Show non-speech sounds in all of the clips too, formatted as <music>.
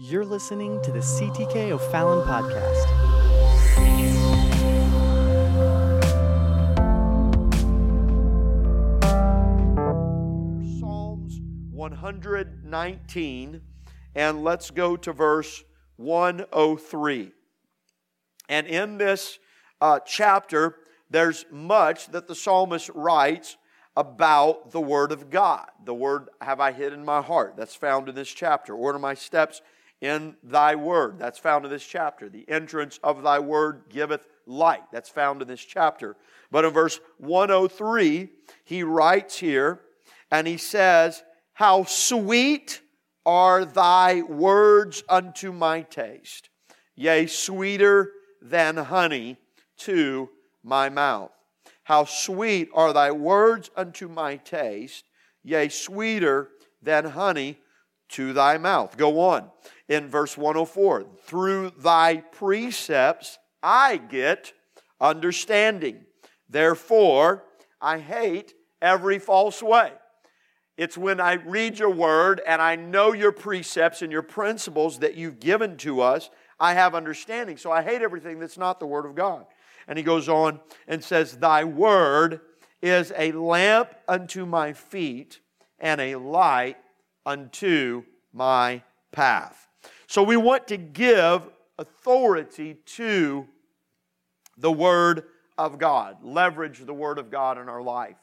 You're listening to the CTK O'Fallon podcast. Psalms 119, and let's go to verse 103. And in this uh, chapter, there's much that the psalmist writes about the Word of God. The Word have I hid in my heart. That's found in this chapter. Order my steps in thy Word. That's found in this chapter. The entrance of thy Word giveth light. That's found in this chapter. But in verse 103, he writes here, and he says, How sweet are thy words unto my taste, yea, sweeter than honey to my mouth. How sweet are thy words unto my taste, yea, sweeter than honey to thy mouth. Go on in verse 104. Through thy precepts I get understanding. Therefore, I hate every false way. It's when I read your word and I know your precepts and your principles that you've given to us, I have understanding. So I hate everything that's not the word of God. And he goes on and says, Thy word is a lamp unto my feet and a light unto my path. So we want to give authority to the Word of God, leverage the Word of God in our life.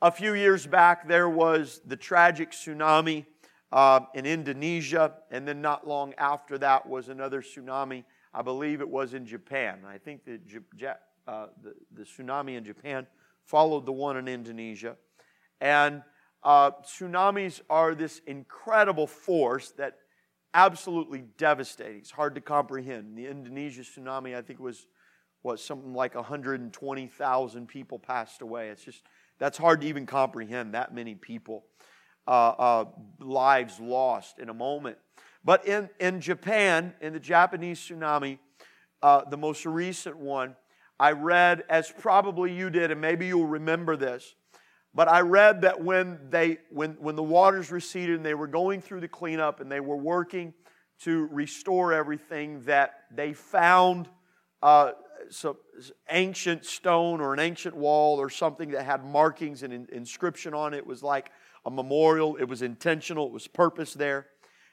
A few years back, there was the tragic tsunami uh, in Indonesia, and then not long after that was another tsunami. I believe it was in Japan. I think the, uh, the, the, tsunami in Japan followed the one in Indonesia. And uh, tsunamis are this incredible force that absolutely devastating. It's hard to comprehend. The Indonesia tsunami, I think, was what something like 120,000 people passed away. It's just that's hard to even comprehend. That many people, uh, uh, lives lost in a moment. But in in Japan, in the Japanese tsunami, uh, the most recent one, I read as probably you did, and maybe you'll remember this. But I read that when, they, when, when the waters receded and they were going through the cleanup and they were working to restore everything, that they found uh, some ancient stone or an ancient wall or something that had markings and in, inscription on it. It was like a memorial. It was intentional. It was purpose there.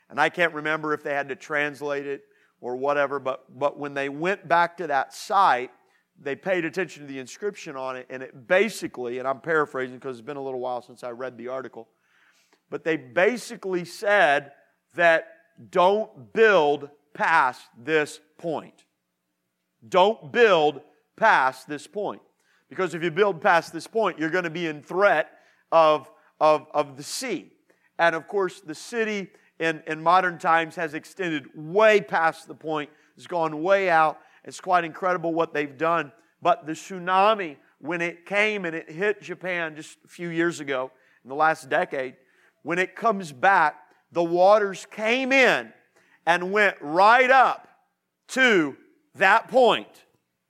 And I can't remember if they had to translate it or whatever, but, but when they went back to that site, they paid attention to the inscription on it, and it basically, and I'm paraphrasing because it's been a little while since I read the article, but they basically said that don't build past this point. Don't build past this point. Because if you build past this point, you're going to be in threat of, of, of the sea. And of course, the city in, in modern times has extended way past the point, it's gone way out, it's quite incredible what they've done. But the tsunami, when it came and it hit Japan just a few years ago, in the last decade, when it comes back, the waters came in and went right up to that point,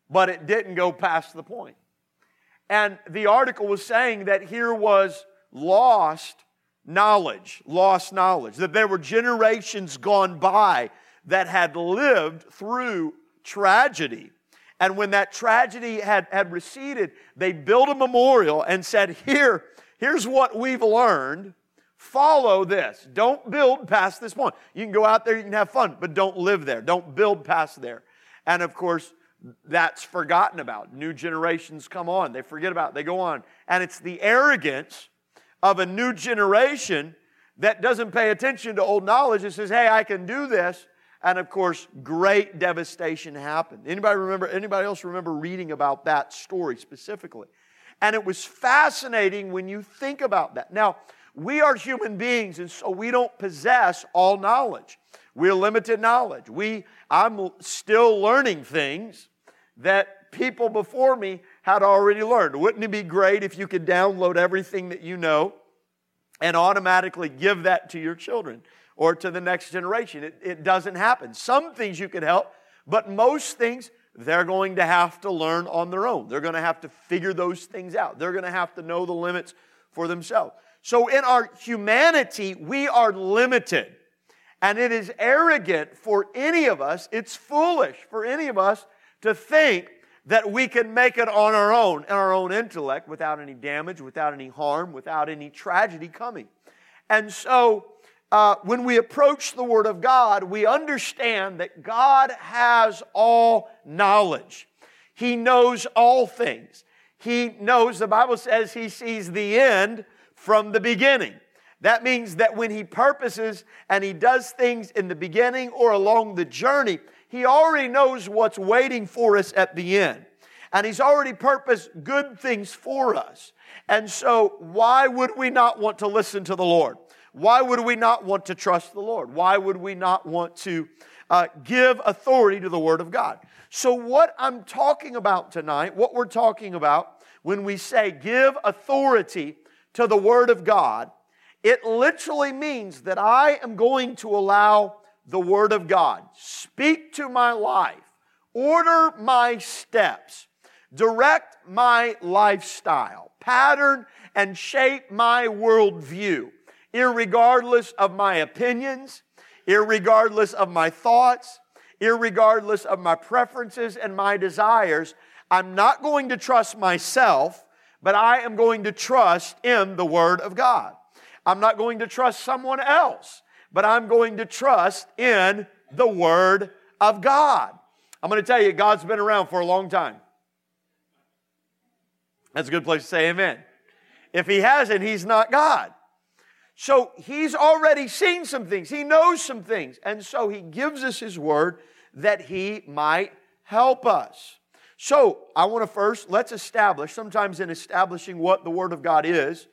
but it didn't go past the point. And the article was saying that here was lost knowledge, lost knowledge, that there were generations gone by that had lived through tragedy. And when that tragedy had, had receded, they built a memorial and said, Here, here's what we've learned. Follow this. Don't build past this point. You can go out there, you can have fun, but don't live there. Don't build past there. And of course, that's forgotten about. New generations come on, they forget about it, they go on. And it's the arrogance of a new generation that doesn't pay attention to old knowledge and says, Hey, I can do this and of course great devastation happened. Anybody remember anybody else remember reading about that story specifically? And it was fascinating when you think about that. Now we are human beings and so we don't possess all knowledge. We're limited knowledge. We i'm still learning things that people before me had already learned. Wouldn't it be great if you could download everything that you know and automatically give that to your children or to the next generation. It, it doesn't happen. Some things you can help, but most things they're going to have to learn on their own. They're going to have to figure those things out. They're going to have to know the limits for themselves. So in our humanity, we are limited. And it is arrogant for any of us, it's foolish for any of us to think that we can make it on our own, in our own intellect, without any damage, without any harm, without any tragedy coming. And so, uh, when we approach the Word of God, we understand that God has all knowledge. He knows all things. He knows, the Bible says, He sees the end from the beginning. That means that when He purposes and He does things in the beginning or along the journey, He already knows what's waiting for us at the end. And He's already purposed good things for us. And so, why would we not want to listen to the Lord? Why would we not want to trust the Lord? Why would we not want to uh, give authority to the Word of God? So, what I'm talking about tonight, what we're talking about when we say give authority to the Word of God, it literally means that I am going to allow the Word of God speak to my life, order my steps, direct my lifestyle, pattern and shape my worldview irregardless of my opinions, irregardless of my thoughts, irregardless of my preferences and my desires. I'm not going to trust myself, but I am going to trust in the Word of God. I'm not going to trust someone else, but I'm going to trust in the Word of God. I'm going to tell you, God's been around for a long time. That's a good place to say amen. If He hasn't, He's not God. So he's already seen some things, he knows some things, and so he gives us his word that he might help us. So I want to first, let's establish, sometimes in establishing what the word of God is,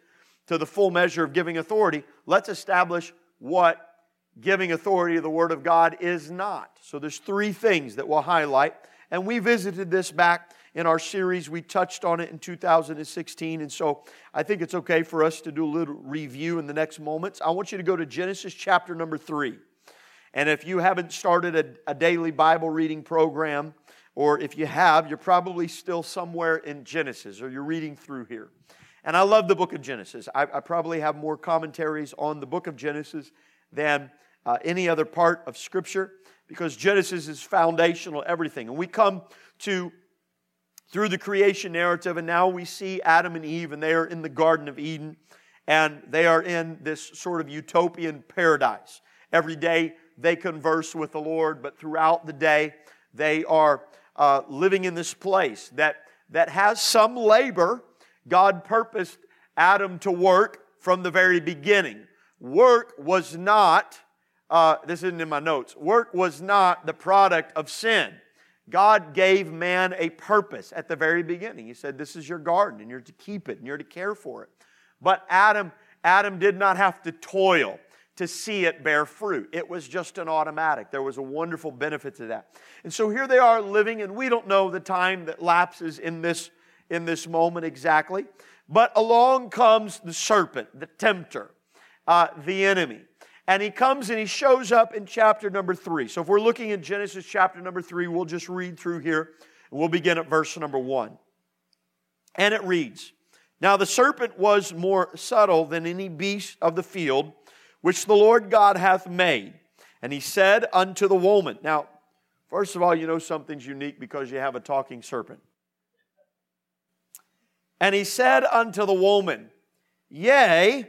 to the full measure of giving authority, let's establish what giving authority to the word of God is not. So there's three things that we'll highlight, and we visited this back in our series. We touched on it in 2016, and so I think it's okay for us to do a little review in the next moments. I want you to go to Genesis chapter number three. And if you haven't started a, a daily Bible reading program, or if you have, you're probably still somewhere in Genesis or you're reading through here. And I love the book of Genesis. I, I probably have more commentaries on the book of Genesis than uh, any other part of Scripture because Genesis is foundational everything. And we come to through the creation narrative, and now we see Adam and Eve, and they are in the Garden of Eden, and they are in this sort of utopian paradise. Every day they converse with the Lord, but throughout the day they are uh, living in this place that, that has some labor. God purposed Adam to work from the very beginning. Work was not, uh, this isn't in my notes, work was not the product of sin. God gave man a purpose at the very beginning. He said, This is your garden, and you're to keep it, and you're to care for it. But Adam, Adam did not have to toil to see it bear fruit. It was just an automatic. There was a wonderful benefit to that. And so here they are living, and we don't know the time that lapses in this, in this moment exactly. But along comes the serpent, the tempter, uh, the enemy. And he comes and he shows up in chapter number three. So if we're looking in Genesis chapter number three, we'll just read through here. And we'll begin at verse number one. And it reads Now the serpent was more subtle than any beast of the field which the Lord God hath made. And he said unto the woman, Now, first of all, you know something's unique because you have a talking serpent. And he said unto the woman, Yea,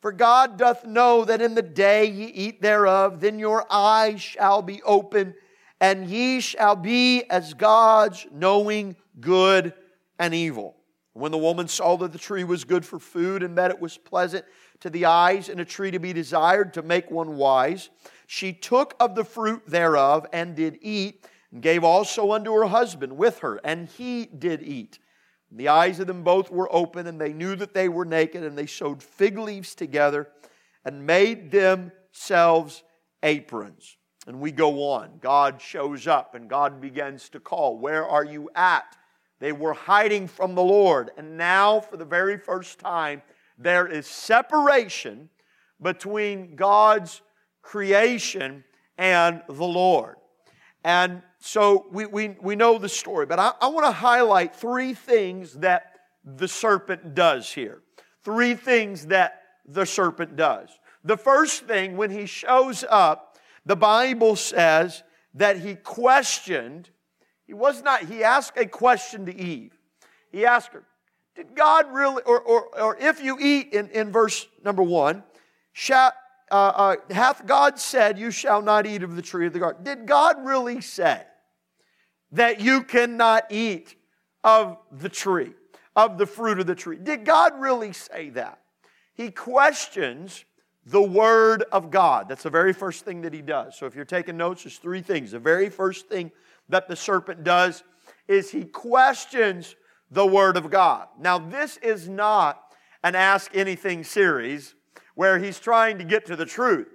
For God doth know that in the day ye eat thereof, then your eyes shall be open, and ye shall be as gods, knowing good and evil. When the woman saw that the tree was good for food, and that it was pleasant to the eyes, and a tree to be desired to make one wise, she took of the fruit thereof, and did eat, and gave also unto her husband with her, and he did eat. The eyes of them both were open, and they knew that they were naked, and they sewed fig leaves together and made themselves aprons. And we go on. God shows up and God begins to call. Where are you at? They were hiding from the Lord. And now, for the very first time, there is separation between God's creation and the Lord. And so we, we, we know the story, but I, I want to highlight three things that the serpent does here. Three things that the serpent does. The first thing, when he shows up, the Bible says that he questioned, he was not, he asked a question to Eve. He asked her, Did God really, or, or, or if you eat in, in verse number one, shall, uh, uh, hath God said, You shall not eat of the tree of the garden? Did God really say that you cannot eat of the tree, of the fruit of the tree? Did God really say that? He questions the Word of God. That's the very first thing that he does. So if you're taking notes, there's three things. The very first thing that the serpent does is he questions the Word of God. Now, this is not an Ask Anything series where he's trying to get to the truth.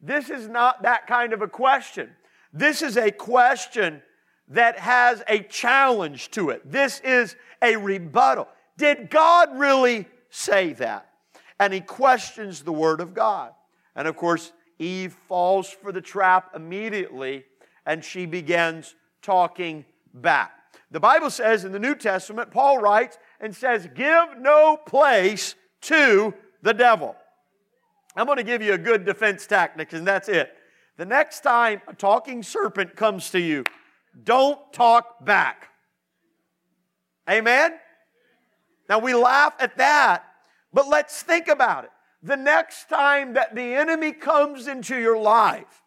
This is not that kind of a question. This is a question that has a challenge to it. This is a rebuttal. Did God really say that? And he questions the Word of God. And of course, Eve falls for the trap immediately and she begins talking back. The Bible says in the New Testament, Paul writes and says, Give no place to the devil. I'm going to give you a good defense tactic, and that's it. The next time a talking serpent comes to you, don't talk back. Amen? Now we laugh at that, but let's think about it. The next time that the enemy comes into your life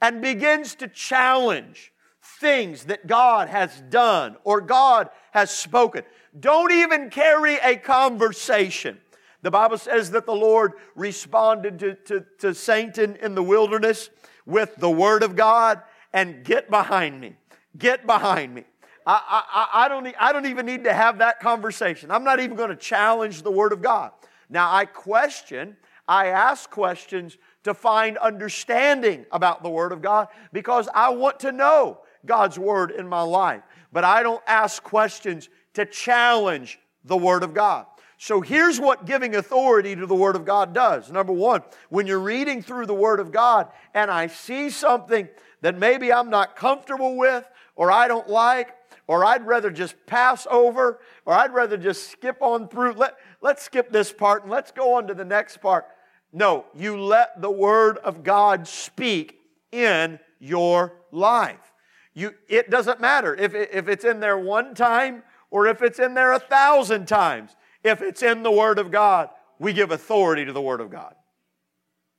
and begins to challenge things that God has done or God has spoken, don't even carry a conversation. The Bible says that the Lord responded to, to, to Satan in the wilderness with the Word of God and get behind me. Get behind me. I, I, I, don't, I don't even need to have that conversation. I'm not even going to challenge the Word of God. Now, I question, I ask questions to find understanding about the Word of God because I want to know God's Word in my life. But I don't ask questions to challenge the Word of God. So here's what giving authority to the Word of God does. Number one, when you're reading through the Word of God and I see something that maybe I'm not comfortable with or I don't like, or I'd rather just pass over, or I'd rather just skip on through. Let, let's skip this part and let's go on to the next part. No, you let the Word of God speak in your life. You, it doesn't matter if, if it's in there one time or if it's in there a thousand times. If it's in the Word of God, we give authority to the Word of God.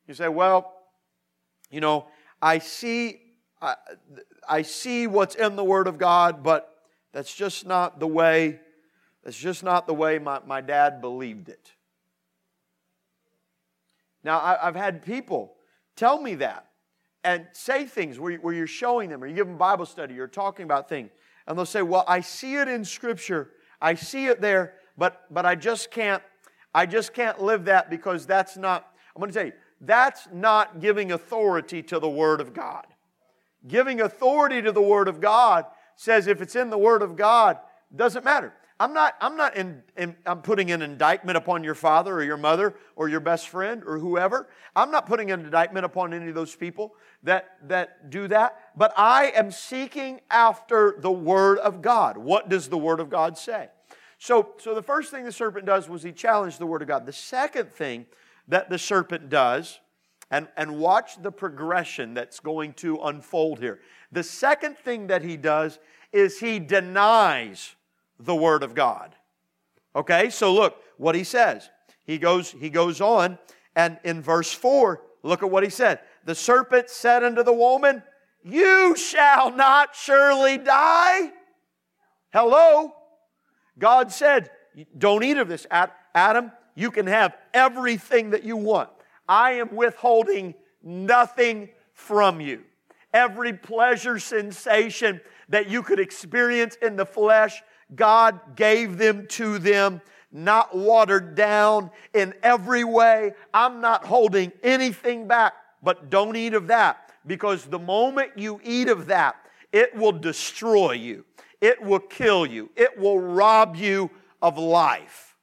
You say, well, you know, I see, I, I see what's in the Word of God, but that's just not the way, that's just not the way my, my dad believed it. Now, I, I've had people tell me that and say things where, where you're showing them or you give them Bible study, you're talking about things, and they'll say, Well, I see it in Scripture, I see it there, but, but I just can't, I just can't live that because that's not, I'm going to tell you, that's not giving authority to the Word of God. Giving authority to the Word of God says if it's in the Word of God, doesn't matter. I'm not, I'm not in, in, I'm putting an indictment upon your father or your mother or your best friend or whoever. I'm not putting an indictment upon any of those people that, that do that. But I am seeking after the Word of God. What does the Word of God say? So, so the first thing the serpent does was he challenged the Word of God. The second thing that the serpent does, and, and watch the progression that's going to unfold here. The second thing that he does is he denies the Word of God. Okay, so look what he says. He goes, he goes on, and in verse 4, look at what he said. The serpent said unto the woman, You shall not surely die. Hello? God said, Don't eat of this, Adam. You can have everything that you want. I am withholding nothing from you. Every pleasure sensation that you could experience in the flesh, God gave them to them, not watered down in every way. I'm not holding anything back, but don't eat of that. because the moment you eat of that, it will destroy you, it will kill you, it will rob you of life.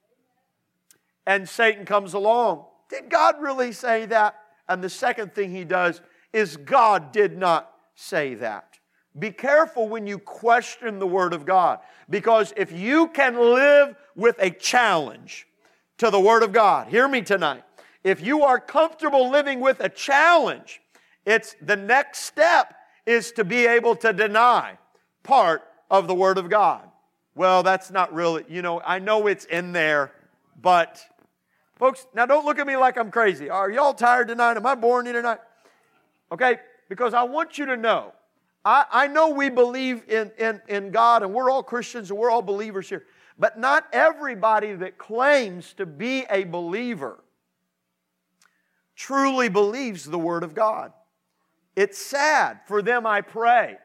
And Satan comes along. Did God really say that? And the second thing he does is God did not say that. Be careful when you question the Word of God because if you can live with a challenge to the Word of God, hear me tonight. If you are comfortable living with a challenge, it's the next step is to be able to deny part of the Word of God. Well, that's not really, you know, I know it's in there, but folks, now don't look at me like I'm crazy. Are y'all tired tonight? Am I boring you tonight? Okay, because I want you to know. I, I know we believe in, in, in God and we're all Christians and we're all believers here, but not everybody that claims to be a believer truly believes the Word of God. It's sad. For them, I pray.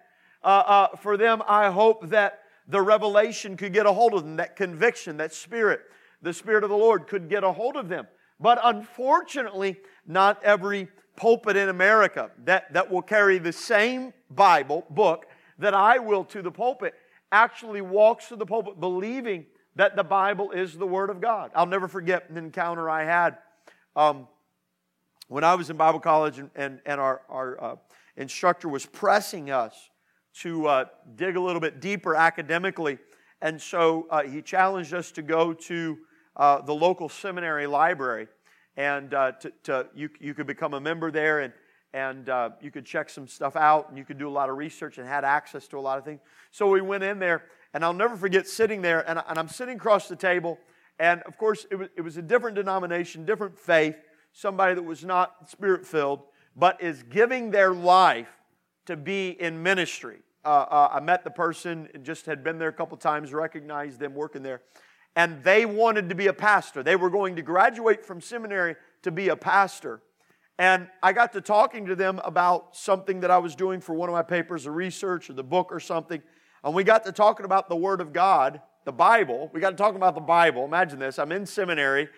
Uh, uh, for them, I hope that the revelation could get a hold of them, that conviction, that spirit, the Spirit of the Lord could get a hold of them. But unfortunately, not every pulpit in America that, that will carry the same Bible book that I will to the pulpit actually walks to the pulpit believing that the Bible is the Word of God. I'll never forget an encounter I had um, when I was in Bible college and, and, and our, our uh, instructor was pressing us to uh, dig a little bit deeper academically. And so uh, he challenged us to go to uh, the local seminary library. And uh, to, to, you, you could become a member there and, and uh, you could check some stuff out and you could do a lot of research and had access to a lot of things. So we went in there, and I'll never forget sitting there, and, and I'm sitting across the table. And of course, it was, it was a different denomination, different faith somebody that was not spirit filled, but is giving their life to be in ministry. Uh, uh, I met the person, just had been there a couple times, recognized them working there, and they wanted to be a pastor. They were going to graduate from seminary to be a pastor. And I got to talking to them about something that I was doing for one of my papers, a research or the book or something. And we got to talking about the Word of God, the Bible. We got to talking about the Bible. Imagine this I'm in seminary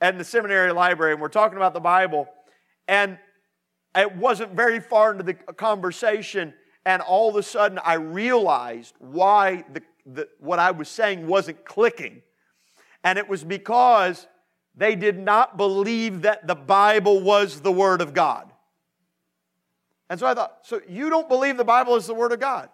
at the seminary library and we're talking about the Bible, and it wasn't very far into the conversation, and all of a sudden I realized why the, the, what I was saying wasn't clicking. And it was because they did not believe that the Bible was the Word of God. And so I thought, so you don't believe the Bible is the Word of God?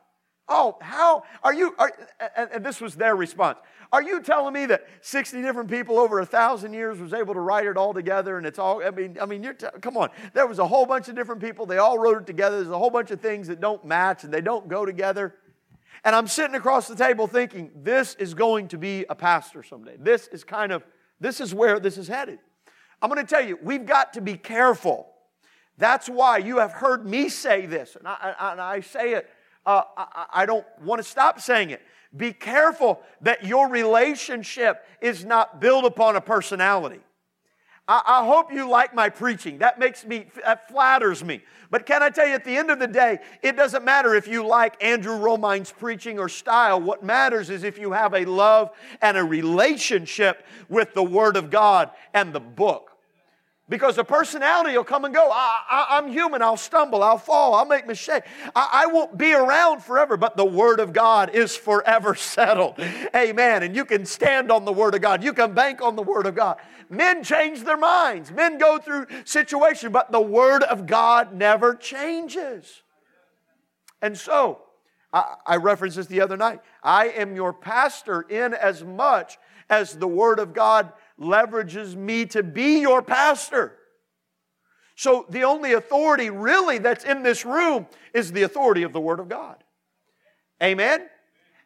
Oh, how are you? Are, and, this was their response. Are you telling me that 60 different people over a thousand years was able to write it all together and it's all, I mean, I mean, you're, t- come on. There was a whole bunch of different people. They all wrote it together. There's a whole bunch of things that don't match and they don't go together. And I'm sitting across the table thinking, this is going to be a pastor someday. This is kind of, this is where this is headed. I'm going to tell you, we've got to be careful. That's why you have heard me say this, and I, and I say it uh, I, I don't want to stop saying it. Be careful that your relationship is not built upon a personality. I, I hope you like my preaching. That makes me, that flatters me. But can I tell you, at the end of the day, it doesn't matter if you like Andrew Romine's preaching or style. What matters is if you have a love and a relationship with the Word of God and the book. Because the personality will come and go. I, am human. I'll stumble. I'll fall. I'll make mistakes. I, I won't be around forever, but the Word of God is forever <laughs> settled. Amen. And you can stand on the Word of God. You can bank on the Word of God. Men change their minds. Men go through situations, but the Word of God never changes. And so, I, I referenced this the other night. I am your pastor in as much as the Word of God leverages me to be your pastor. So the only authority really that's in this room is the authority of the Word of God. Amen?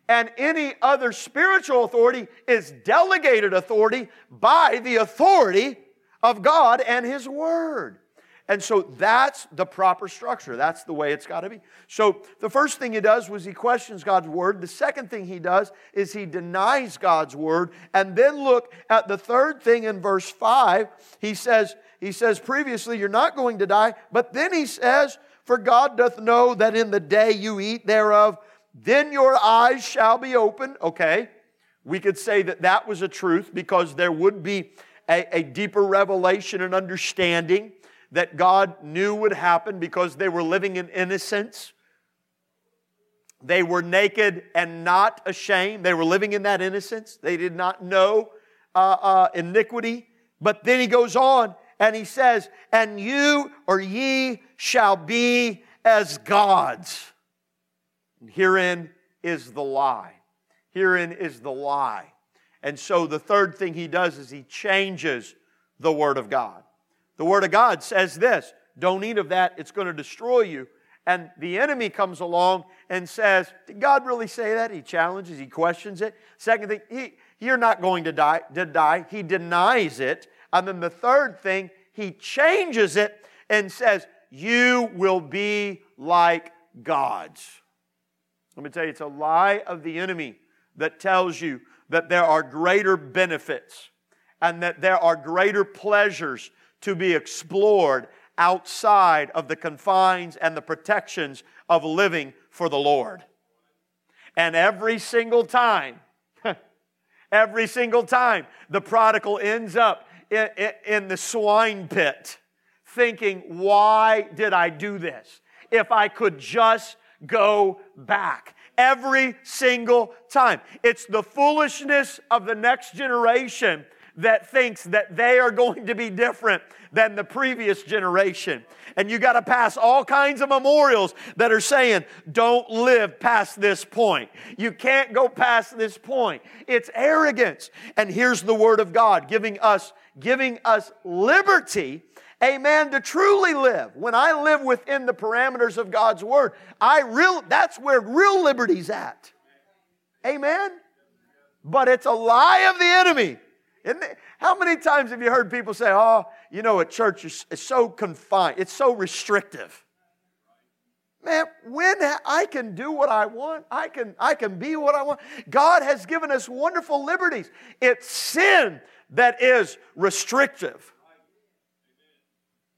And any other spiritual authority is delegated authority by the authority of God and His Word. And so that's the proper structure. That's the way it's got to be. So the first thing he does was he questions God's word. The second thing he does is he denies God's word. And then look at the third thing in verse 5. He says, he says previously, you're not going to die. But then he says, For God doth know that in the day you eat thereof, then your eyes shall be open. Okay. We could say that that was a truth because there would be a, a deeper revelation and understanding that God knew would happen because they were living in innocence. They were naked and not ashamed. They were living in that innocence. They did not know uh, uh, iniquity. But then he goes on and he says, And you or ye shall be as gods. And herein is the lie. Herein is the lie. And so the third thing he does is he changes the Word of God. The Word of God says this don't eat of that, it's going to destroy you. And the enemy comes along and says, Did God really say that? He challenges, he questions it. Second thing, he, you're not going to die, to die. He denies it. And then the third thing, he changes it and says, You will be like gods. Let me tell you, it's a lie of the enemy that tells you that there are greater benefits and that there are greater pleasures to be explored outside of the confines and the protections of living for the Lord. And every single time, <laughs> every single time, the prodigal ends up in, in, the swine pit thinking, why did I do this? If I could just go back. Every single time. It's the foolishness of the next generation that thinks that they are going to be different than the previous generation. And you got to pass all kinds of memorials that are saying, don't live past this point. You can't go past this point. It's arrogance. And here's the word of God giving us, giving us liberty amen, to truly live. When I live within the parameters of God's word, I real that's where real liberty's at. Amen. But it's a lie of the enemy how many times have you heard people say, oh, you know, a church is, is so confined, it's so restrictive? Man, when I can do what I want, I can, I can be what I want. God has given us wonderful liberties. It's sin that is restrictive.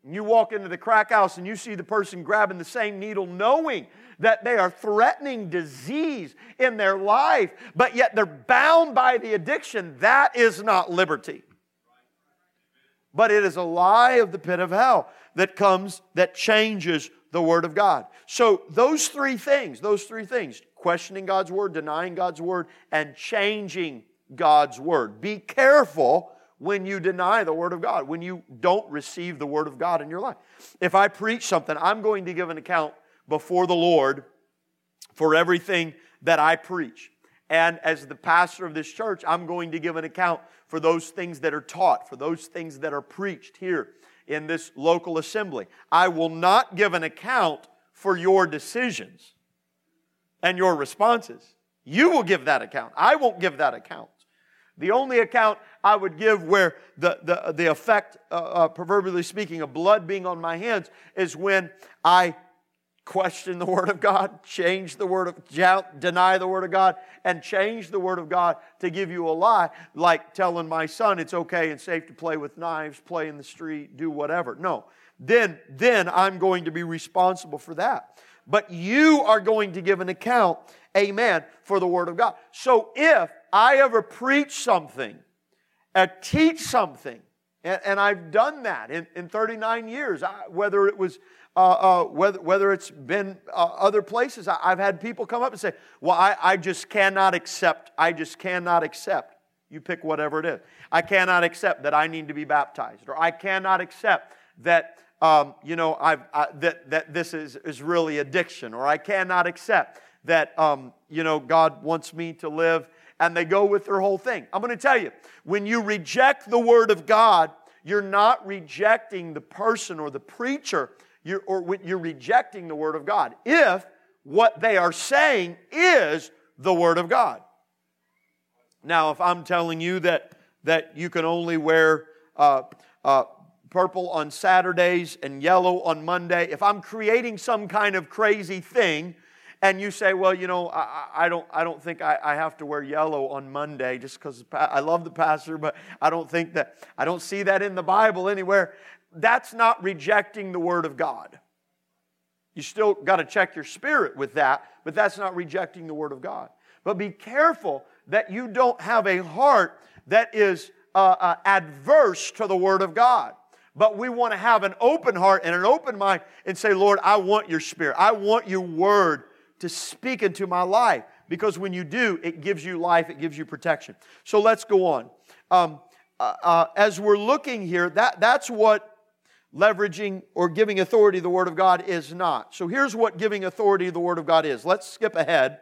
You walk into the crack house and you see the person grabbing the same needle, knowing that they are threatening disease in their life, but yet they're bound by the addiction. That is not liberty. But it is a lie of the pit of hell that comes, that changes the Word of God. So, those three things, those three things questioning God's Word, denying God's Word, and changing God's Word. Be careful when you deny the Word of God, when you don't receive the Word of God in your life. If I preach something, I'm going to give an account before the Lord for everything that I preach. And as the pastor of this church, I'm going to give an account for those things that are taught, for those things that are preached here in this local assembly. I will not give an account for your decisions and your responses. You will give that account. I won't give that account. The only account I would give where the, the, the effect, uh, uh, proverbially speaking, of blood being on my hands is when I question the Word of God, change the Word of, deny the Word of God, and change the Word of God to give you a lie, like telling my son it's okay and safe to play with knives, play in the street, do whatever. No. Then, then I'm going to be responsible for that. But you are going to give an account, amen, for the Word of God. So if I ever preach something, uh, teach something, and, and, I've done that in, in 39 years, I, whether it was uh, uh, whether, whether it's been uh, other places, I, have had people come up and say, Well, I, I just cannot accept, I just cannot accept. You pick whatever it is. I cannot accept that I need to be baptized, or I cannot accept that. Um, you know, I've, I, that, that this is, is really addiction, or I cannot accept that, um, you know, God wants me to live, and they go with their whole thing. I'm going to tell you, when you reject the Word of God, you're not rejecting the person or the preacher, you're, or you're rejecting the Word of God. If what they are saying is the Word of God. Now, if I'm telling you that, that you can only wear uh, uh, purple on Saturdays and yellow on Monday, if I'm creating some kind of crazy thing, and you say, well, you know, I, I don't, I don't think I, I, have to wear yellow on Monday just because I love the pastor, but I don't think that, I don't see that in the Bible anywhere that's not rejecting the Word of God. You still got to check your spirit with that, but that's not rejecting the Word of God. But be careful that you don't have a heart that is uh, uh, adverse to the Word of God. but we want to have an open heart and an open mind and say, Lord, I want your spirit. I want your word to speak into my life. Because when you do, it gives you life, it gives you protection. So let's go on. Um, uh, uh, as we're looking here, that, that's what leveraging or giving authority the Word of God is not. So here's what giving authority the Word of God is. Let's skip ahead.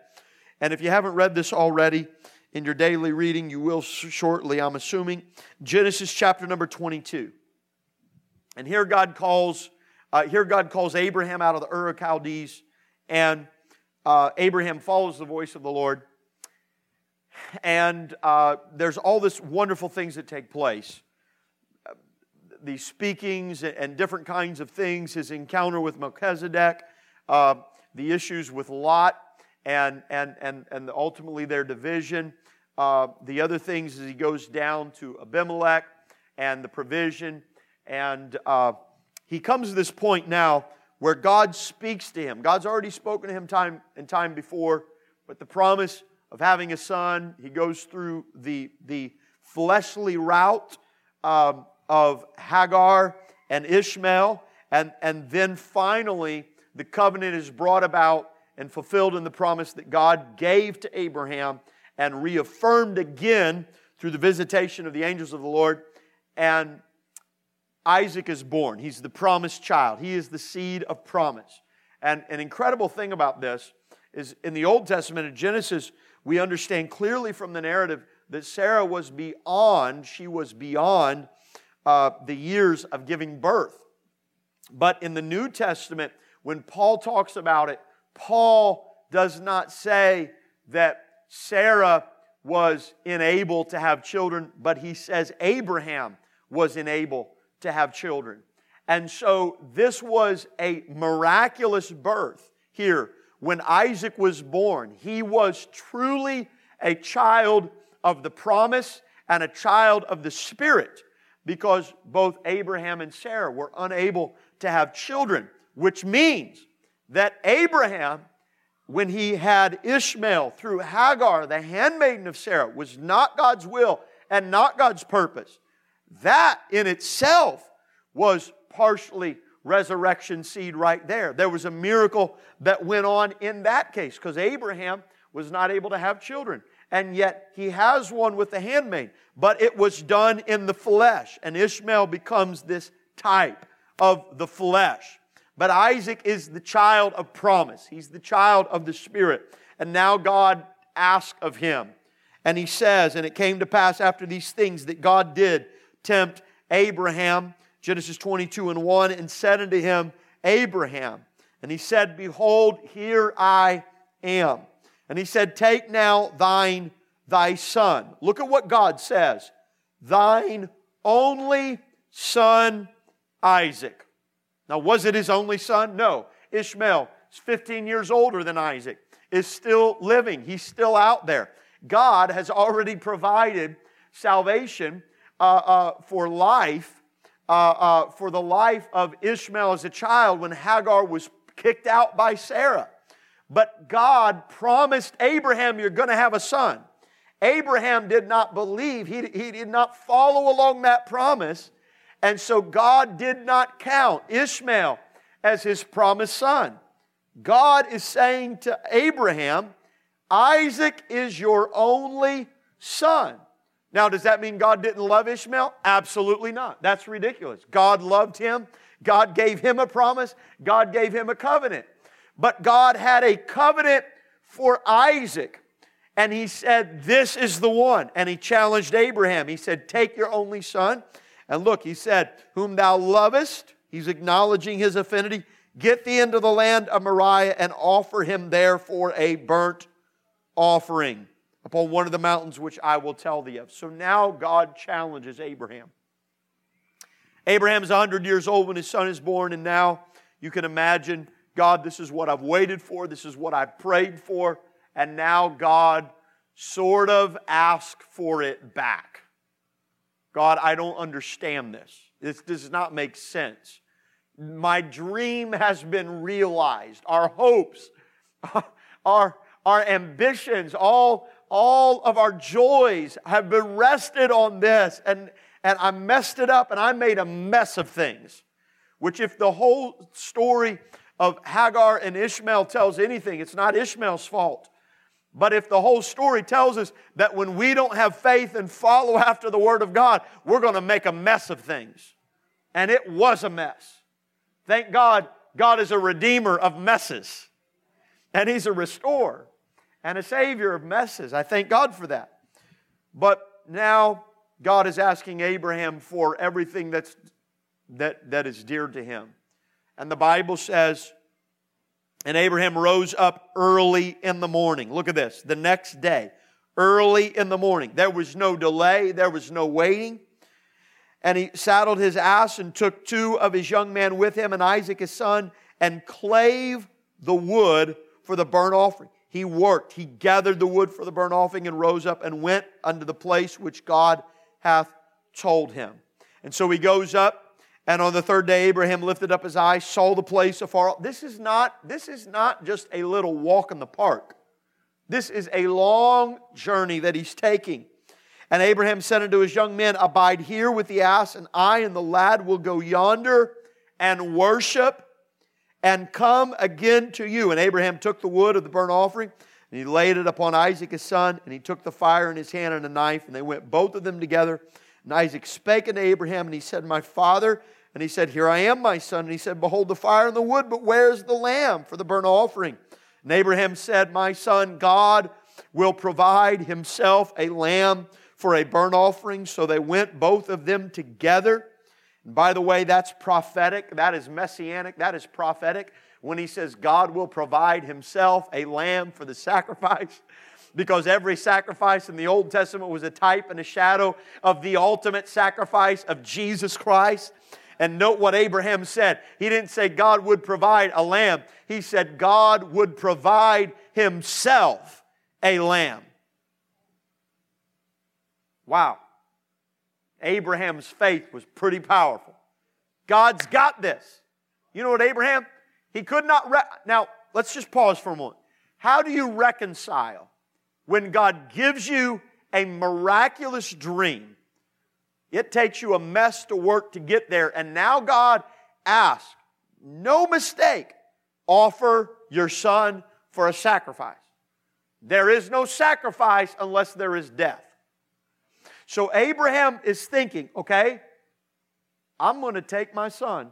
And if you haven't read this already in your daily reading, you will shortly, I'm assuming. Genesis chapter number 22. And here God calls, uh, here God calls Abraham out of the Ur of Chaldees, and uh, Abraham follows the voice of the Lord. And uh, there's all this wonderful things that take place. these speakings and different kinds of things, his encounter with Melchizedek, uh, the issues with Lot, and, and, and, and ultimately their division. Uh, the other things is he goes down to Abimelech and the provision and uh, he comes to this point now where God speaks to him. God's already spoken to him time and time before, but the promise of having a son, he goes through the, the fleshly route um, of Hagar and Ishmael, and, and then finally the covenant is brought about and fulfilled in the promise that God gave to Abraham and reaffirmed again through the visitation of the angels of the Lord. And Isaac is born. He's the promised child, he is the seed of promise. And an incredible thing about this is in the Old Testament, in Genesis, we understand clearly from the narrative that Sarah was beyond, she was beyond uh, the years of giving birth. But in the New Testament, when Paul talks about it, Paul does not say that Sarah was unable to have children, but he says Abraham was unable to have children. And so this was a miraculous birth here. When Isaac was born, he was truly a child of the promise and a child of the Spirit because both Abraham and Sarah were unable to have children, which means that Abraham, when he had Ishmael through Hagar, the handmaiden of Sarah, was not God's will and not God's purpose. That in itself was partially resurrection seed right there. There was a miracle that went on in that case because Abraham was not able to have children. And yet he has one with the handmaid, but it was done in the flesh. And Ishmael becomes this type of the flesh. But Isaac is the child of promise, he's the child of the Spirit. And now God asks of him. And he says, And it came to pass after these things that God did tempt Abraham, Genesis 22 and 1, and said unto him, Abraham. And he said, Behold, here I am. And he said, Take now thine, thy son. Look at what God says. Thine only son, Isaac. Now, was it his only son? No. Ishmael is 15 years older than Isaac, is still living. He's still out there. God has already provided salvation uh, uh, for life, uh, uh, for the life of Ishmael as a child when Hagar was kicked out by Sarah. But God promised Abraham, You're going to have a son. Abraham did not believe, he, he did not follow along that promise. And so God did not count Ishmael as his promised son. God is saying to Abraham, Isaac is your only son. Now, does that mean God didn't love Ishmael? Absolutely not. That's ridiculous. God loved him. God gave him a promise. God gave him a covenant. But God had a covenant for Isaac. And he said, This is the one. And he challenged Abraham. He said, Take your only son. And look, he said, Whom thou lovest, he's acknowledging his affinity, get thee into the land of Moriah and offer him there for a burnt offering upon one of the mountains which I will tell thee of. So now God challenges Abraham. Abraham is 100 years old when his son is born, and now you can imagine, God, this is what I've waited for, this is what I've prayed for, and now God sort of asks for it back. God, I don't understand this. This does not make sense. My dream has been realized. Our hopes, <laughs> our, our ambitions, all all of our joys have been rested on this. And, and I messed it up and I made a mess of things. Which, if the whole story of Hagar and Ishmael tells anything, it's not Ishmael's fault. But if the whole story tells us that when we don't have faith and follow after the Word of God, we're going to make a mess of things. And it was a mess. Thank God, God is a redeemer of messes. And He's a restorer and a savior of messes. I thank God for that. But now God is asking Abraham for everything that's, that, that is dear to him. And the Bible says and Abraham rose up early in the morning. Look at this. The next day, early in the morning. There was no delay, there was no waiting. And he saddled his ass and took two of his young men with him and Isaac his son and clave the wood for the burnt offering. He worked, he gathered the wood for the burnt offering and rose up and went unto the place which God hath told him. And so he goes up and on the third day, Abraham lifted up his eyes, saw the place afar off. This is not, this is not just a little walk in the park. This is a long journey that he's taking. And Abraham said unto his young men, Abide here with the ass, and I and the lad will go yonder and worship and come again to you. And Abraham took the wood of the burnt offering, and he laid it upon Isaac his son, and he took the fire in his hand and a knife, and they went both of them together. And Isaac spake unto Abraham, and he said, My father, and he said, Here I am, my son. And he said, Behold the fire and the wood, but where's the lamb for the burnt offering? And Abraham said, My son, God will provide himself a lamb for a burnt offering. So they went both of them together. And by the way, that's prophetic. That is messianic. That is prophetic. When he says God will provide himself a lamb for the sacrifice, because every sacrifice in the Old Testament was a type and a shadow of the ultimate sacrifice of Jesus Christ. And note what Abraham said. He didn't say God would provide a lamb, he said God would provide himself a lamb. Wow. Abraham's faith was pretty powerful. God's got this. You know what, Abraham? He could not. Re- now, let's just pause for a moment. How do you reconcile when God gives you a miraculous dream it takes you a mess to work to get there. And now God asks, no mistake, offer your son for a sacrifice. There is no sacrifice unless there is death. So Abraham is thinking, okay, I'm going to take my son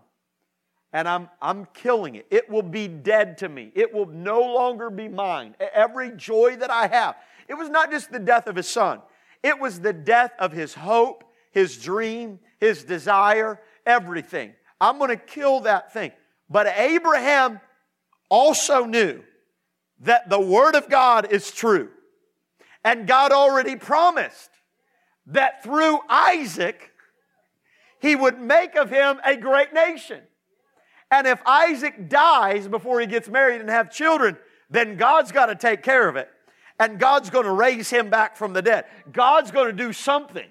and I'm, I'm killing it. It will be dead to me. It will no longer be mine. Every joy that I have. It was not just the death of his son, it was the death of his hope his dream, his desire, everything. I'm going to kill that thing. But Abraham also knew that the Word of God is true. And God already promised that through Isaac, he would make of him a great nation. And if Isaac dies before he gets married and have children, then God's got to take care of it. And God's going to raise him back from the dead. God's going to do something.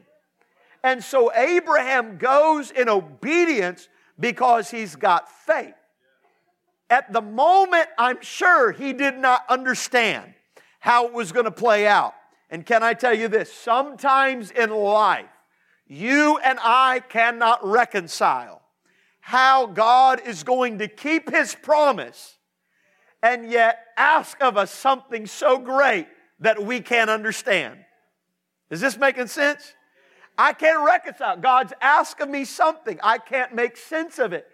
And so Abraham goes in obedience because he's got faith. At the moment, I'm sure he did not understand how it was going to play out. And can I tell you this? Sometimes in life, you and I cannot reconcile how God is going to keep his promise and yet ask of us something so great that we can't understand. Is this making sense? I can't reconcile. God's asking me something. I can't make sense of it.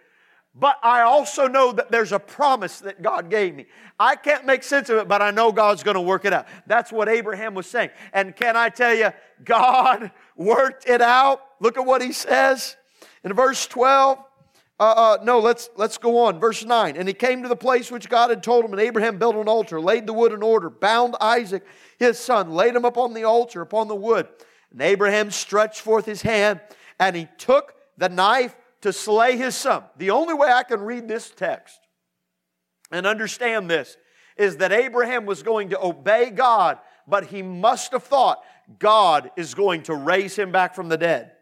But I also know that there's a promise that God gave me. I can't make sense of it, but I know God's going to work it out. That's what Abraham was saying. And can I tell you, God <laughs> worked it out. Look at what he says in verse 12. Uh, uh, no, let's, let's go on. Verse 9. And he came to the place which God had told him, and Abraham built an altar, laid the wood in order, bound Isaac, his son, laid him upon the altar, upon the wood. And Abraham stretched forth his hand and he took the knife to slay his son. The only way I can read this text and understand this is that Abraham was going to obey God, but he must have thought God is going to raise him back from the dead.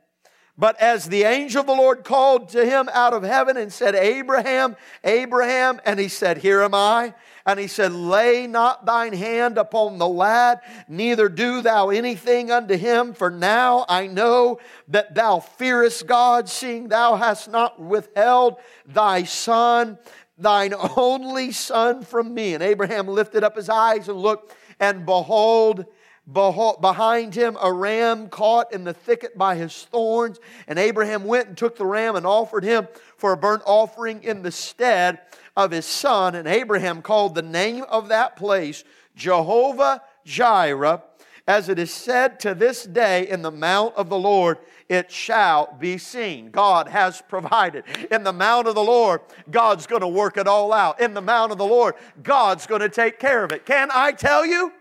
But as the angel of the Lord called to him out of heaven and said, Abraham, Abraham, and he said, Here am I. And he said, Lay not thine hand upon the lad, neither do thou anything unto him, for now I know that thou fearest God, seeing thou hast not withheld thy son, thine only son from me. And Abraham lifted up his eyes and looked, and behold, behind him a ram caught in the thicket by his thorns. And Abraham went and took the ram and offered him for a burnt offering in the stead of his son. And Abraham called the name of that place Jehovah Jireh, as it is said to this day in the mount of the Lord, it shall be seen. God has provided. In the mount of the Lord, God's going to work it all out. In the mount of the Lord, God's going to take care of it. Can I tell you?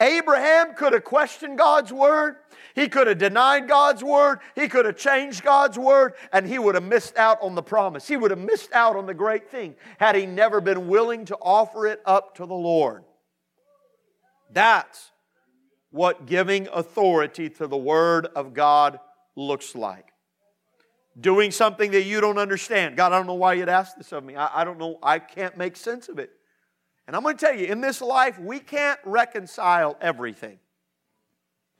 Abraham could have questioned God's word. He could have denied God's word. He could have changed God's word, and he would have missed out on the promise. He would have missed out on the great thing had he never been willing to offer it up to the Lord. That's what giving authority to the word of God looks like. Doing something that you don't understand. God, I don't know why you'd ask this of me. I, I don't know. I can't make sense of it. And I'm going to tell you, in this life, we can't reconcile everything.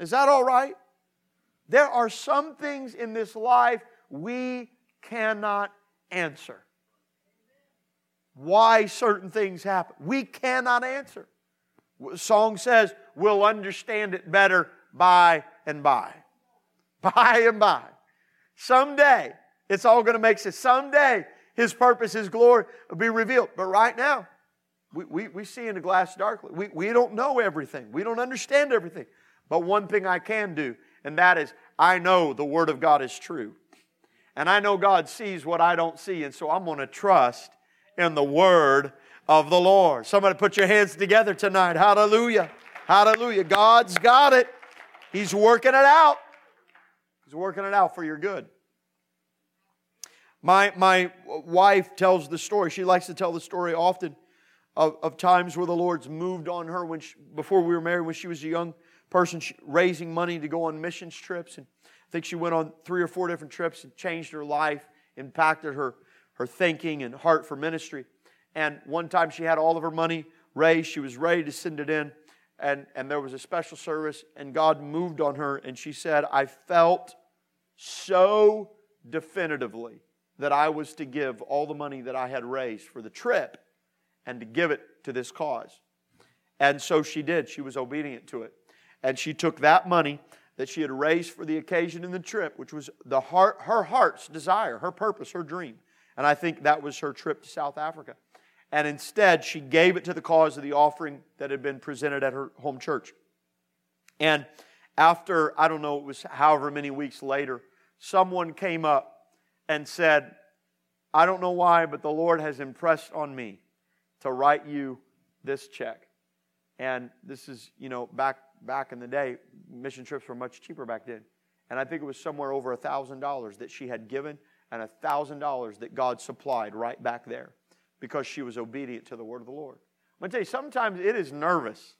Is that all right? There are some things in this life we cannot answer. Why certain things happen. We cannot answer. Song says, we'll understand it better by and by. <laughs> By and by. Someday, it's all going to make sense. Someday, His purpose, His glory will be revealed. But right now, we, we, we see in the glass darkly. We, we don't know everything. We don't understand everything. But one thing I can do, and that is I know the Word of God is true. And I know God sees what I don't see, and so I'm going to trust in the Word of the Lord. Somebody put your hands together tonight. Hallelujah. Hallelujah. God's got it. He's working it out. He's working it out for your good. My, my wife tells the story. She likes to tell the story often of, of times where the Lord's moved on her when she, before we were married, when she was a young person, she, raising money to go on missions trips. And I think she went on three or four different trips and changed her life, impacted her, her thinking and heart for ministry. And one time she had all of her money raised, she was ready to send it in. And, and there was a special service, and God moved on her, and she said, I felt so definitively that I was to give all the money that I had raised for the trip and to give it to this cause. And so she did. She was obedient to it. And she took that money that she had raised for the occasion and the trip, which was the heart, her heart's desire, her purpose, her dream. And I think that was her trip to South Africa. And instead, she gave it to the cause of the offering that had been presented at her home church. And after, I don't know, it was however many weeks later, someone came up and said, I don't know why, but the Lord has impressed on me to write you this check. And this is, you know, back back in the day, mission trips were much cheaper back then. And I think it was somewhere over a thousand dollars that she had given and a thousand dollars that God supplied right back there because she was obedient to the word of the Lord. I'm gonna tell you, sometimes it is nervous.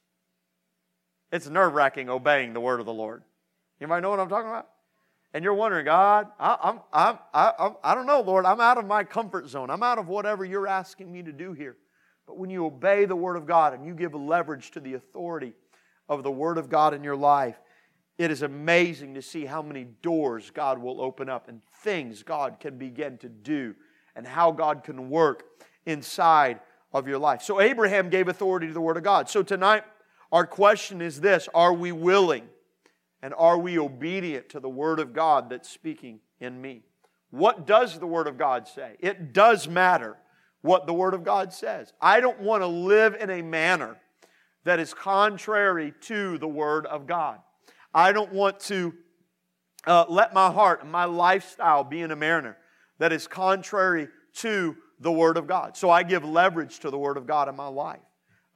It's nerve wracking obeying the word of the Lord. Anybody know what I'm talking about? And you're wondering, God, I, I'm, I'm, I, I'm, I don't know, Lord. I'm out of my comfort zone. I'm out of whatever you're asking me to do here. But when you obey the Word of God and you give leverage to the authority of the Word of God in your life, it is amazing to see how many doors God will open up and things God can begin to do and how God can work inside of your life. So, Abraham gave authority to the Word of God. So, tonight, our question is this Are we willing and are we obedient to the Word of God that's speaking in me? What does the Word of God say? It does matter what the Word of God says. I don't want to live in a manner that is contrary to the Word of God. I don't want to uh, let my heart and my lifestyle be in a manner that is contrary to the Word of God. So I give leverage to the Word of God in my life.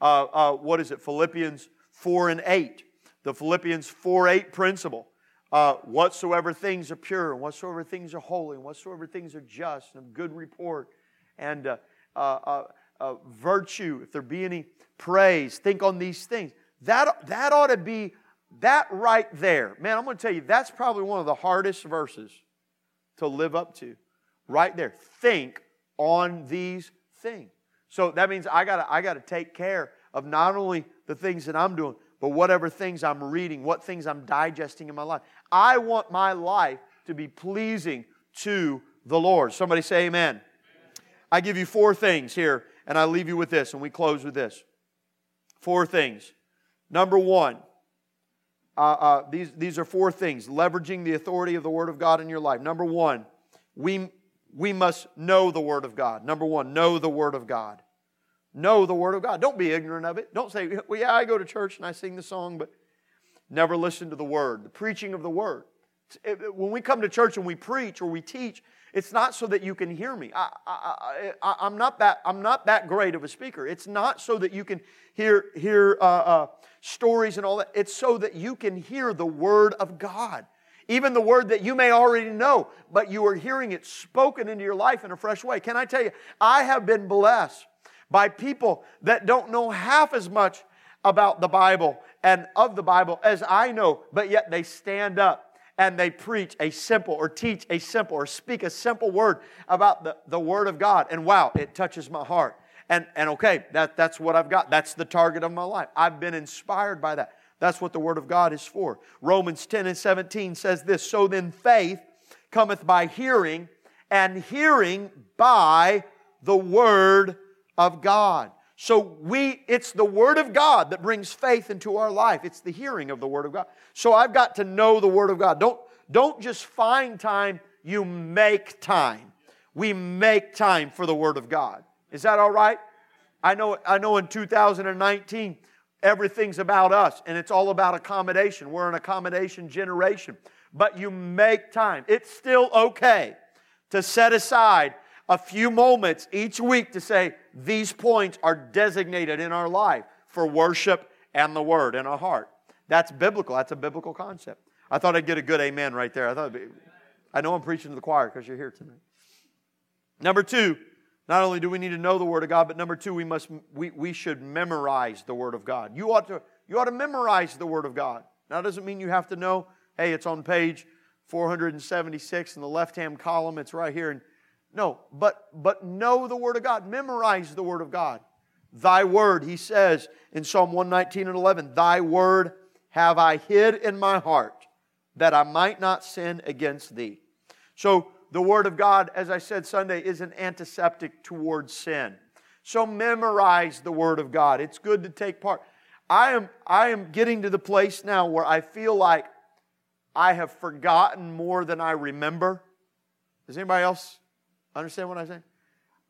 Uh, uh, what is it? Philippians 4 and 8. The Philippians 4 8 principle. Uh, whatsoever things are pure, and whatsoever things are holy, and whatsoever things are just, and of good report, and uh, uh, uh, virtue, if there be any praise, think on these things. That, that ought to be, that right there. Man, I'm going to tell you, that's probably one of the hardest verses to live up to. Right there. Think on these things. So that means I gotta, I gotta take care of not only the things that I'm doing, but whatever things I'm reading, what things I'm digesting in my life. I want my life to be pleasing to the Lord. Somebody say amen. I give you four things here, and I leave you with this, and we close with this. Four things. Number one, uh, uh, these, these are four things leveraging the authority of the Word of God in your life. Number one, we, we must know the Word of God. Number one, know the Word of God. Know the Word of God. Don't be ignorant of it. Don't say, well, yeah, I go to church and I sing the song, but never listen to the Word, the preaching of the Word. When we come to church and we preach or we teach, it's not so that you can hear me. I, am not that, I'm not that great of a speaker. It's not so that you can hear, hear uh, uh, stories and all that. It's so that you can hear the Word of God. Even the word that you may already know, but you are hearing it spoken into your life in a fresh way. Can I tell you, I have been blessed by people that don't know half as much about the Bible and of the Bible as I know, but yet they stand up and they preach a simple or teach a simple or speak a simple word about the, the Word of God. And wow, it touches my heart. And, and okay, that, that's what I've got. That's the target of my life. I've been inspired by that. That's what the Word of God is for. Romans 10 and 17 says this So then faith cometh by hearing, and hearing by the Word of God. So we, it's the Word of God that brings faith into our life. It's the hearing of the Word of God. So I've got to know the Word of God. Don't, don't just find time, you make time. We make time for the Word of God. Is that all right? I know, I know in 2019, everything's about us and it's all about accommodation. We're an accommodation generation. But you make time. It's still okay to set aside a few moments each week to say, these points are designated in our life for worship and the Word in our heart. That's biblical. That's a biblical concept. I thought I'd get a good amen right there. I thought be, I know I'm preaching to the choir because you're here tonight. Number two, not only do we need to know the Word of God, but number two, we must we, we should memorize the Word of God. You ought to you ought to memorize the Word of God. Now, doesn't mean you have to know. Hey, it's on page 476 in the left-hand column. It's right here, and no, but, but know the Word of God. Memorize the Word of God. Thy Word, he says in Psalm 119 and 11, Thy Word have I hid in my heart that I might not sin against thee. So, the Word of God, as I said Sunday, is an antiseptic towards sin. So, memorize the Word of God. It's good to take part. I am, I am getting to the place now where I feel like I have forgotten more than I remember. Does anybody else Understand what I'm saying?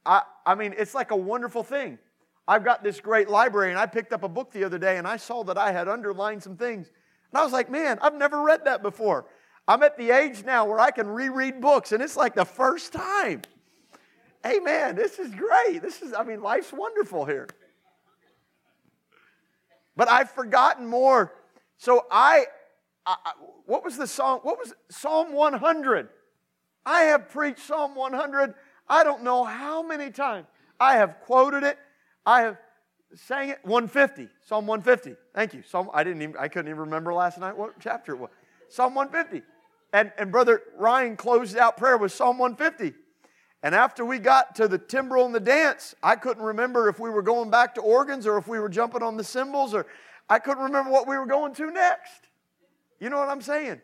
I, I mean, it's like a wonderful thing. I've got this great library, and I picked up a book the other day, and I saw that I had underlined some things. And I was like, man, I've never read that before. I'm at the age now where I can reread books, and it's like the first time. Hey, man, this is great. This is, I mean, life's wonderful here. But I've forgotten more. So I, I what was the song? What was Psalm 100? I have preached Psalm 100, I don't know how many times. I have quoted it. I have sang it 150, Psalm 150. Thank you. Psalm, I didn't even, I couldn't even remember last night what chapter it was. Psalm 150. And, and Brother Ryan closed out prayer with Psalm 150. And after we got to the timbrel and the dance, I couldn't remember if we were going back to organs or if we were jumping on the cymbals or I couldn't remember what we were going to next. You know what I'm saying?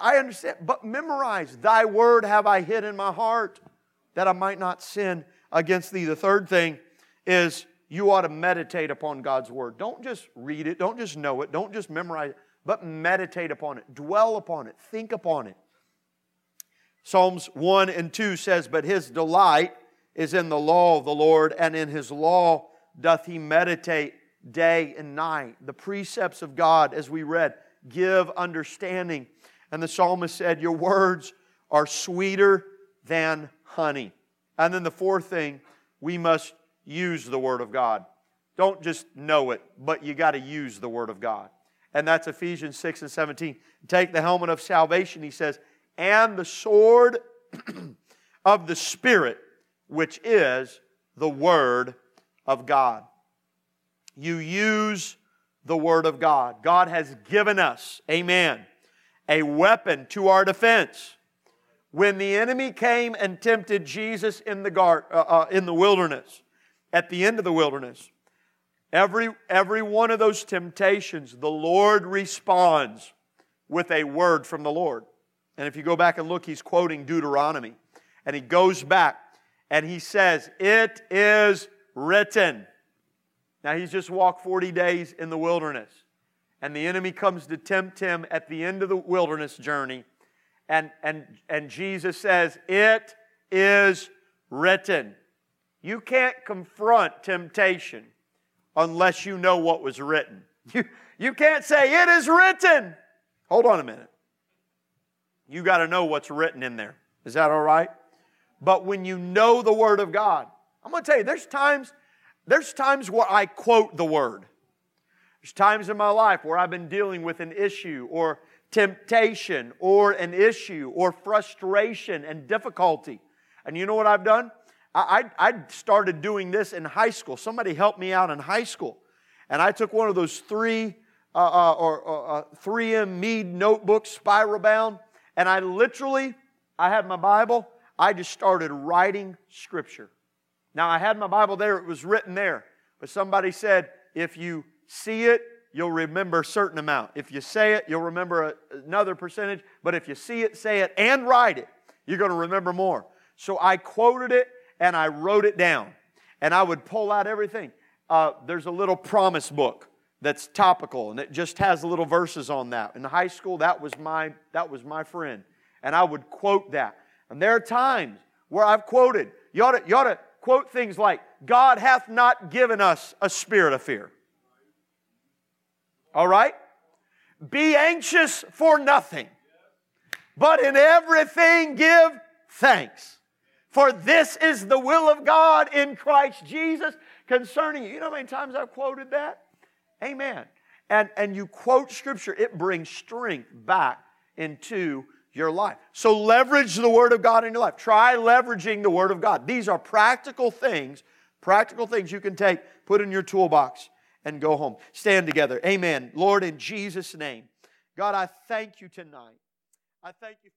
I understand, but memorize. Thy word have I hid in my heart that I might not sin against thee. The third thing is you ought to meditate upon God's word. Don't just read it, don't just know it, don't just memorize it, but meditate upon it, dwell upon it, think upon it. Psalms 1 and 2 says, But his delight is in the law of the Lord, and in his law doth he meditate day and night. The precepts of God, as we read, give understanding. And the psalmist said, Your words are sweeter than honey. And then the fourth thing, we must use the Word of God. Don't just know it, but you got to use the Word of God. And that's Ephesians 6 and 17. Take the helmet of salvation, he says, and the sword <clears throat> of the Spirit, which is the Word of God. You use the Word of God. God has given us, amen, a weapon to our defense. when the enemy came and tempted Jesus in the, gar- uh, uh, in the wilderness, at the end of the wilderness, every, every one of those temptations, the Lord responds with a word from the Lord. And if you go back and look, he's quoting Deuteronomy. And he goes back and he says, It is written. Now he's just walked 40 days in the wilderness. And the enemy comes to tempt him at the end of the wilderness journey. And, and, and Jesus says, It is written. You can't confront temptation unless you know what was written. <laughs> You, you can't say, It is written. Hold on a minute. You got to know what's written in there. Is that all right? But when you know the Word of God, I'm going to tell you, there's times, there's times where I quote the Word. There's times in my life where I've been dealing with an issue or temptation or an issue or frustration and difficulty. And you know what I've done? I, I, I started doing this in high school. Somebody helped me out in high school. And I took one of those three uh, uh, or uh, 3M uh, Mead notebooks, spiral bound, and I literally, I had my Bible, I just started writing scripture. Now, I had my Bible there, it was written there, but somebody said, if you see it, you'll remember a certain amount. If you say it, you'll remember a, another percentage, but if you see it, say it, and write it, you're going to remember more. So I quoted it and I wrote it down, and I would pull out everything. Uh, there's a little promise book that's topical and it just has little verses on that. In high school, that was my, that was my friend. And I would quote that. And there are times where I've quoted, you ought, to, you ought to quote things like, God hath not given us a spirit of fear. All right? Be anxious for nothing, but in everything give thanks. For this is the will of God in Christ Jesus concerning you. You know how many times I've quoted that? Amen. And, and you quote scripture, it brings strength back into your life. So leverage the Word of God in your life. Try leveraging the Word of God. These are practical things, practical things you can take, put in your toolbox, and go home. Stand together. Amen. Lord, in Jesus' name, God, I thank you tonight. I thank you.